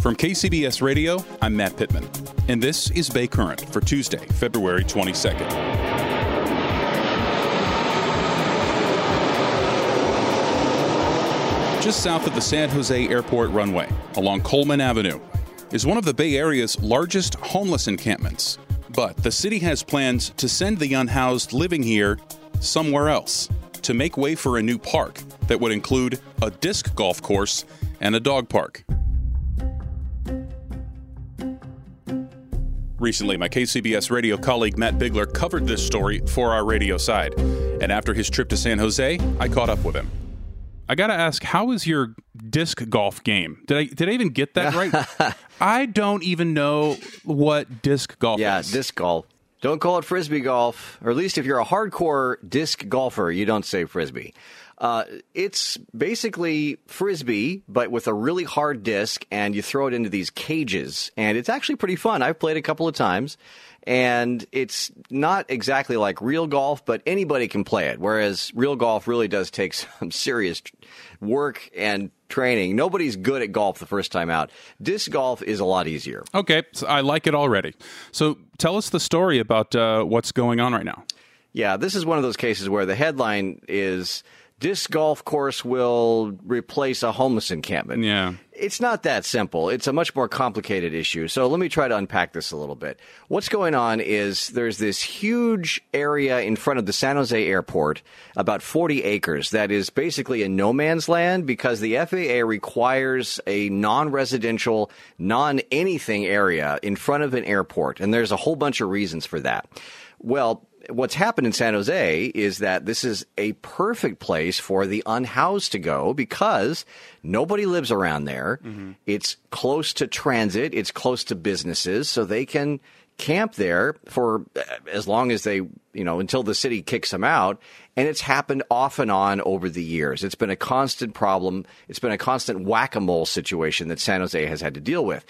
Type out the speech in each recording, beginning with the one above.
From KCBS Radio, I'm Matt Pittman, and this is Bay Current for Tuesday, February 22nd. Just south of the San Jose Airport runway, along Coleman Avenue, is one of the Bay Area's largest homeless encampments. But the city has plans to send the unhoused living here somewhere else to make way for a new park that would include a disc golf course and a dog park. Recently, my KCBS radio colleague Matt Bigler covered this story for our radio side. And after his trip to San Jose, I caught up with him. I got to ask, how is your disc golf game? Did I did I even get that right? I don't even know what disc golf yeah, is. Yeah, disc golf. Don't call it frisbee golf, or at least if you're a hardcore disc golfer, you don't say frisbee. Uh, it's basically frisbee, but with a really hard disc, and you throw it into these cages, and it's actually pretty fun. I've played a couple of times, and it's not exactly like real golf, but anybody can play it. Whereas real golf really does take some serious work and training. Nobody's good at golf the first time out. Disc golf is a lot easier. Okay, so I like it already. So tell us the story about uh, what's going on right now. Yeah, this is one of those cases where the headline is disc golf course will replace a homeless encampment. Yeah. It's not that simple. It's a much more complicated issue. So let me try to unpack this a little bit. What's going on is there's this huge area in front of the San Jose airport, about 40 acres, that is basically a no man's land because the FAA requires a non residential, non anything area in front of an airport. And there's a whole bunch of reasons for that. Well, what's happened in San Jose is that this is a perfect place for the unhoused to go because nobody lives around there. Mm-hmm. It's close to transit, it's close to businesses, so they can camp there for uh, as long as they, you know, until the city kicks them out. And it's happened off and on over the years. It's been a constant problem. It's been a constant whack a mole situation that San Jose has had to deal with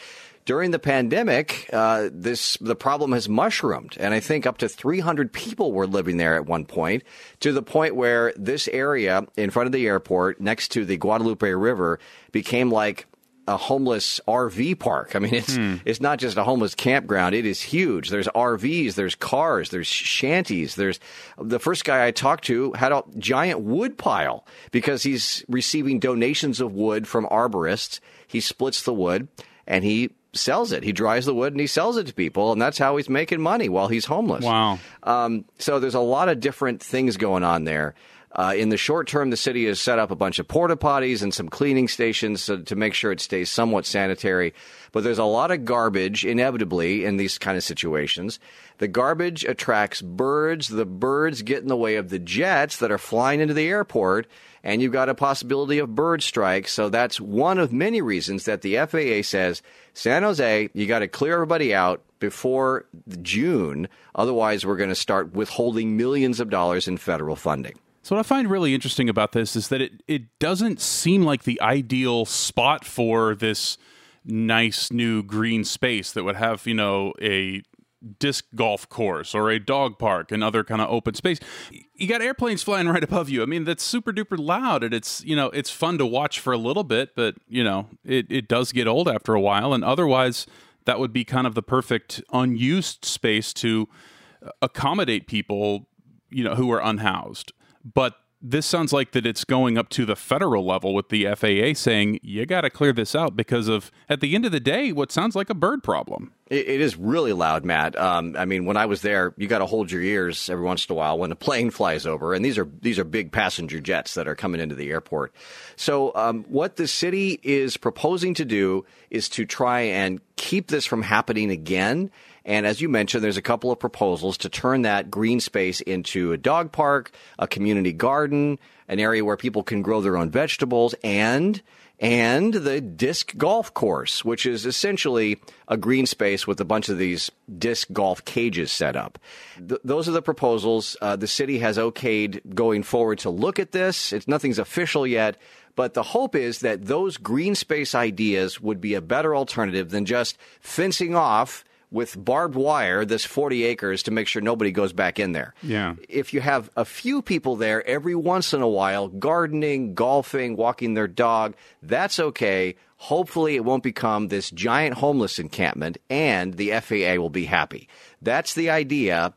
during the pandemic, uh, this the problem has mushroomed, and I think up to 300 people were living there at one point, to the point where this area in front of the airport, next to the Guadalupe River, became like a homeless RV park. I mean, it's hmm. it's not just a homeless campground. It is huge. There's RVs, there's cars, there's shanties. There's the first guy I talked to had a giant wood pile because he's receiving donations of wood from arborists. He splits the wood and he sells it. He dries the wood and he sells it to people, and that's how he's making money while he's homeless. Wow. Um, so there's a lot of different things going on there. Uh, in the short term, the city has set up a bunch of porta potties and some cleaning stations to, to make sure it stays somewhat sanitary. But there's a lot of garbage, inevitably, in these kind of situations. The garbage attracts birds. The birds get in the way of the jets that are flying into the airport and you've got a possibility of bird strikes. So that's one of many reasons that the FAA says San Jose, you got to clear everybody out before June. Otherwise, we're going to start withholding millions of dollars in federal funding. So what I find really interesting about this is that it, it doesn't seem like the ideal spot for this nice new green space that would have, you know, a disc golf course or a dog park and other kind of open space. You got airplanes flying right above you. I mean, that's super duper loud and it's, you know, it's fun to watch for a little bit, but, you know, it, it does get old after a while. And otherwise, that would be kind of the perfect unused space to uh, accommodate people, you know, who are unhoused. But this sounds like that it's going up to the federal level with the FAA saying you got to clear this out because of at the end of the day what sounds like a bird problem. it, it is really loud, Matt. Um, I mean, when I was there, you got to hold your ears every once in a while when a plane flies over, and these are these are big passenger jets that are coming into the airport. So, um, what the city is proposing to do is to try and keep this from happening again and as you mentioned, there's a couple of proposals to turn that green space into a dog park, a community garden, an area where people can grow their own vegetables, and and the disc golf course, which is essentially a green space with a bunch of these disc golf cages set up. Th- those are the proposals. Uh, the city has okayed going forward to look at this. It's nothing's official yet, but the hope is that those green space ideas would be a better alternative than just fencing off with barbed wire this 40 acres to make sure nobody goes back in there. Yeah. If you have a few people there every once in a while, gardening, golfing, walking their dog, that's okay. Hopefully, it won't become this giant homeless encampment and the FAA will be happy. That's the idea.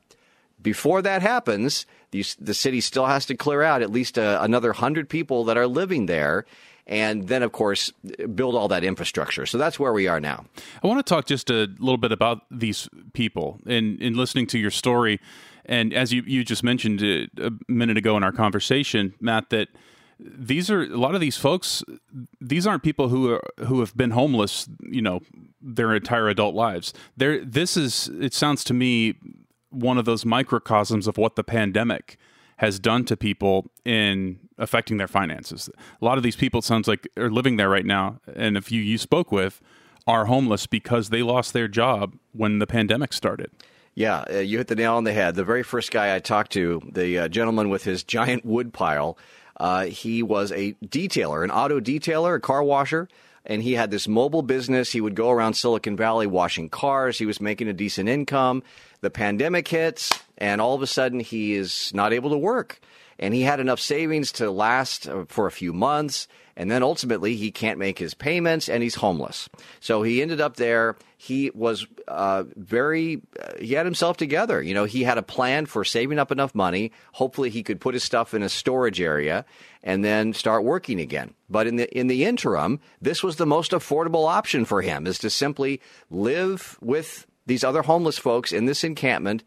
Before that happens, the, the city still has to clear out at least uh, another 100 people that are living there and then of course build all that infrastructure. So that's where we are now. I want to talk just a little bit about these people and in listening to your story, and as you you just mentioned uh, a minute ago in our conversation, Matt, that these are a lot of these folks. These aren't people who are who have been homeless, you know, their entire adult lives. There, this is. It sounds to me one of those microcosms of what the pandemic has done to people in affecting their finances. A lot of these people, sounds like, are living there right now, and if few you spoke with, are homeless because they lost their job when the pandemic started. Yeah, uh, you hit the nail on the head. The very first guy I talked to, the uh, gentleman with his giant wood pile, uh, he was a detailer, an auto detailer, a car washer and he had this mobile business. He would go around Silicon Valley washing cars. He was making a decent income. The pandemic hits, and all of a sudden he is not able to work. And he had enough savings to last uh, for a few months. And then ultimately he can't make his payments and he's homeless. So he ended up there. He was uh, very, uh, he had himself together. You know, he had a plan for saving up enough money. Hopefully he could put his stuff in a storage area and then start working again. But in the, in the interim, this was the most affordable option for him is to simply live with these other homeless folks in this encampment,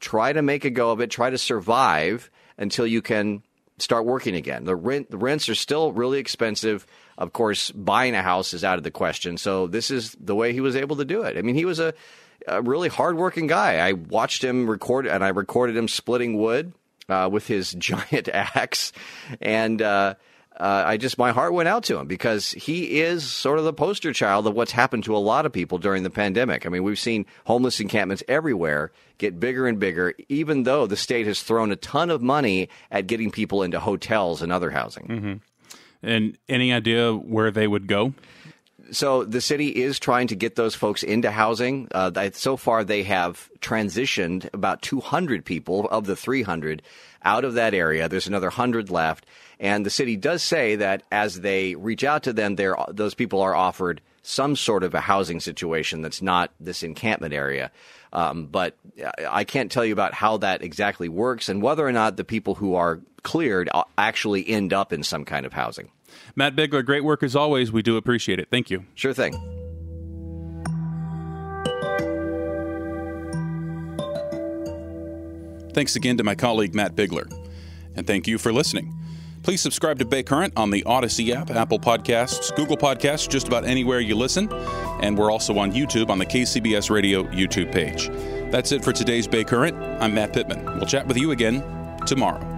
try to make a go of it, try to survive until you can start working again. The rent the rents are still really expensive. Of course, buying a house is out of the question. So this is the way he was able to do it. I mean, he was a, a really hardworking guy. I watched him record, and I recorded him splitting wood uh, with his giant axe, and uh, uh, I just my heart went out to him because he is sort of the poster child of what's happened to a lot of people during the pandemic. I mean, we've seen homeless encampments everywhere get bigger and bigger, even though the state has thrown a ton of money at getting people into hotels and other housing. Mm-hmm. And any idea where they would go? So the city is trying to get those folks into housing. Uh, so far, they have transitioned about 200 people of the 300 out of that area. There's another 100 left. And the city does say that as they reach out to them, those people are offered some sort of a housing situation that's not this encampment area. Um, but I can't tell you about how that exactly works and whether or not the people who are cleared actually end up in some kind of housing. Matt Bigler, great work as always. We do appreciate it. Thank you. Sure thing. Thanks again to my colleague Matt Bigler. And thank you for listening. Please subscribe to Bay Current on the Audacy app, Apple Podcasts, Google Podcasts, just about anywhere you listen. And we're also on YouTube on the KCBS Radio YouTube page. That's it for today's Bay Current. I'm Matt Pittman. We'll chat with you again tomorrow.